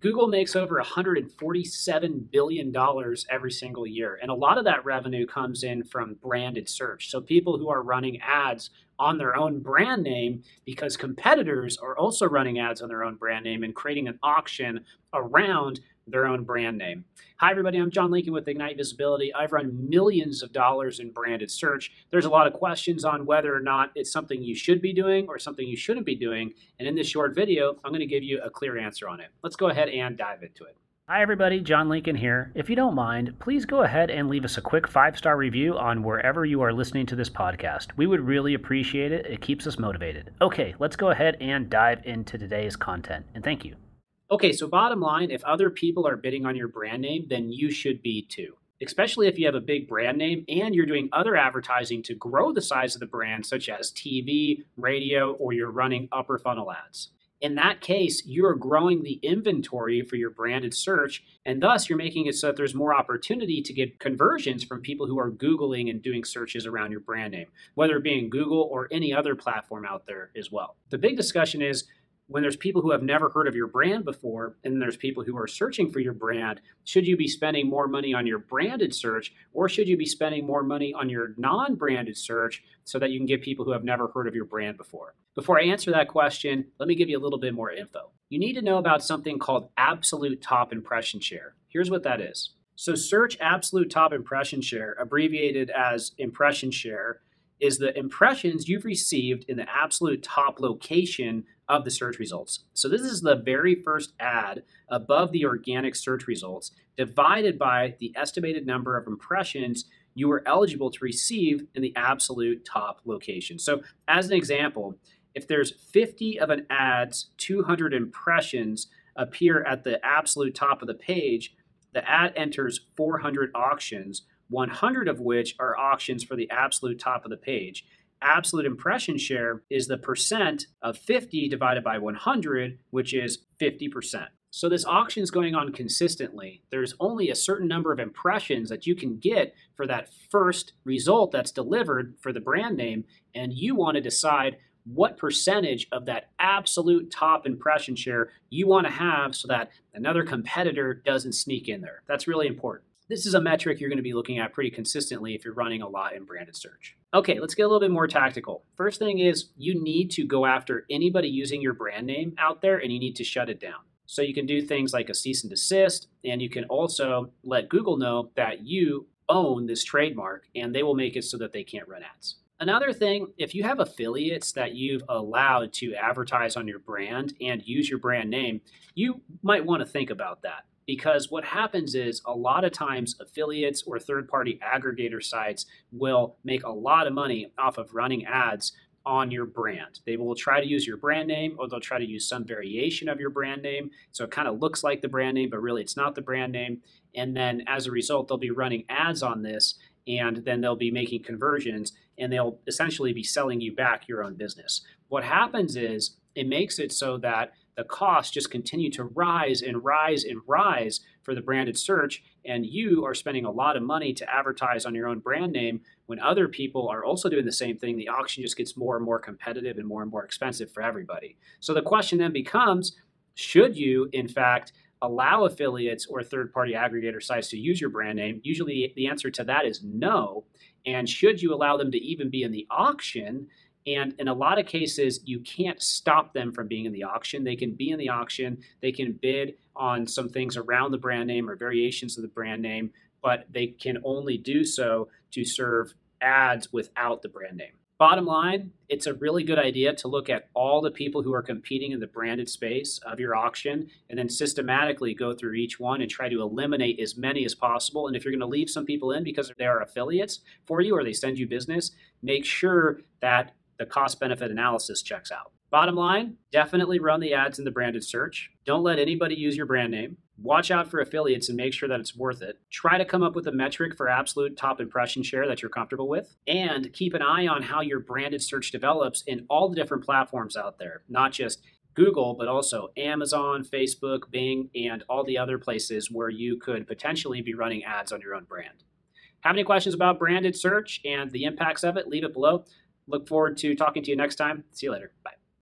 Google makes over $147 billion every single year. And a lot of that revenue comes in from branded search. So people who are running ads on their own brand name because competitors are also running ads on their own brand name and creating an auction around their own brand name. Hi, everybody. I'm John Lincoln with Ignite Visibility. I've run millions of dollars in branded search. There's a lot of questions on whether or not it's something you should be doing or something you shouldn't be doing. And in this short video, I'm going to give you a clear answer on it. Let's go ahead and dive into it. Hi, everybody. John Lincoln here. If you don't mind, please go ahead and leave us a quick five star review on wherever you are listening to this podcast. We would really appreciate it. It keeps us motivated. Okay, let's go ahead and dive into today's content. And thank you. Okay, so bottom line, if other people are bidding on your brand name, then you should be too. Especially if you have a big brand name and you're doing other advertising to grow the size of the brand, such as TV, radio, or you're running upper funnel ads. In that case, you're growing the inventory for your branded search, and thus you're making it so that there's more opportunity to get conversions from people who are Googling and doing searches around your brand name, whether it be in Google or any other platform out there as well. The big discussion is when there's people who have never heard of your brand before and there's people who are searching for your brand, should you be spending more money on your branded search or should you be spending more money on your non branded search so that you can get people who have never heard of your brand before? Before I answer that question, let me give you a little bit more info. You need to know about something called absolute top impression share. Here's what that is. So, search absolute top impression share, abbreviated as impression share, is the impressions you've received in the absolute top location of the search results. So this is the very first ad above the organic search results divided by the estimated number of impressions you were eligible to receive in the absolute top location. So as an example, if there's 50 of an ad's 200 impressions appear at the absolute top of the page, the ad enters 400 auctions 100 of which are auctions for the absolute top of the page. Absolute impression share is the percent of 50 divided by 100, which is 50%. So this auction is going on consistently. There's only a certain number of impressions that you can get for that first result that's delivered for the brand name, and you want to decide what percentage of that absolute top impression share you want to have so that another competitor doesn't sneak in there. That's really important. This is a metric you're going to be looking at pretty consistently if you're running a lot in branded search. Okay, let's get a little bit more tactical. First thing is you need to go after anybody using your brand name out there and you need to shut it down. So you can do things like a cease and desist, and you can also let Google know that you own this trademark and they will make it so that they can't run ads. Another thing, if you have affiliates that you've allowed to advertise on your brand and use your brand name, you might want to think about that because what happens is a lot of times affiliates or third party aggregator sites will make a lot of money off of running ads on your brand. They will try to use your brand name or they'll try to use some variation of your brand name. So it kind of looks like the brand name, but really it's not the brand name. And then as a result, they'll be running ads on this and then they'll be making conversions and they'll essentially be selling you back your own business. What happens is it makes it so that the costs just continue to rise and rise and rise for the branded search. And you are spending a lot of money to advertise on your own brand name when other people are also doing the same thing. The auction just gets more and more competitive and more and more expensive for everybody. So the question then becomes should you, in fact, allow affiliates or third party aggregator sites to use your brand name? Usually the answer to that is no. And should you allow them to even be in the auction? And in a lot of cases, you can't stop them from being in the auction. They can be in the auction, they can bid on some things around the brand name or variations of the brand name, but they can only do so to serve ads without the brand name. Bottom line, it's a really good idea to look at all the people who are competing in the branded space of your auction and then systematically go through each one and try to eliminate as many as possible. And if you're going to leave some people in because they are affiliates for you or they send you business, make sure that the cost benefit analysis checks out. Bottom line, definitely run the ads in the branded search. Don't let anybody use your brand name. Watch out for affiliates and make sure that it's worth it. Try to come up with a metric for absolute top impression share that you're comfortable with. And keep an eye on how your branded search develops in all the different platforms out there, not just Google, but also Amazon, Facebook, Bing, and all the other places where you could potentially be running ads on your own brand. Have any questions about branded search and the impacts of it? Leave it below. Look forward to talking to you next time. See you later. Bye.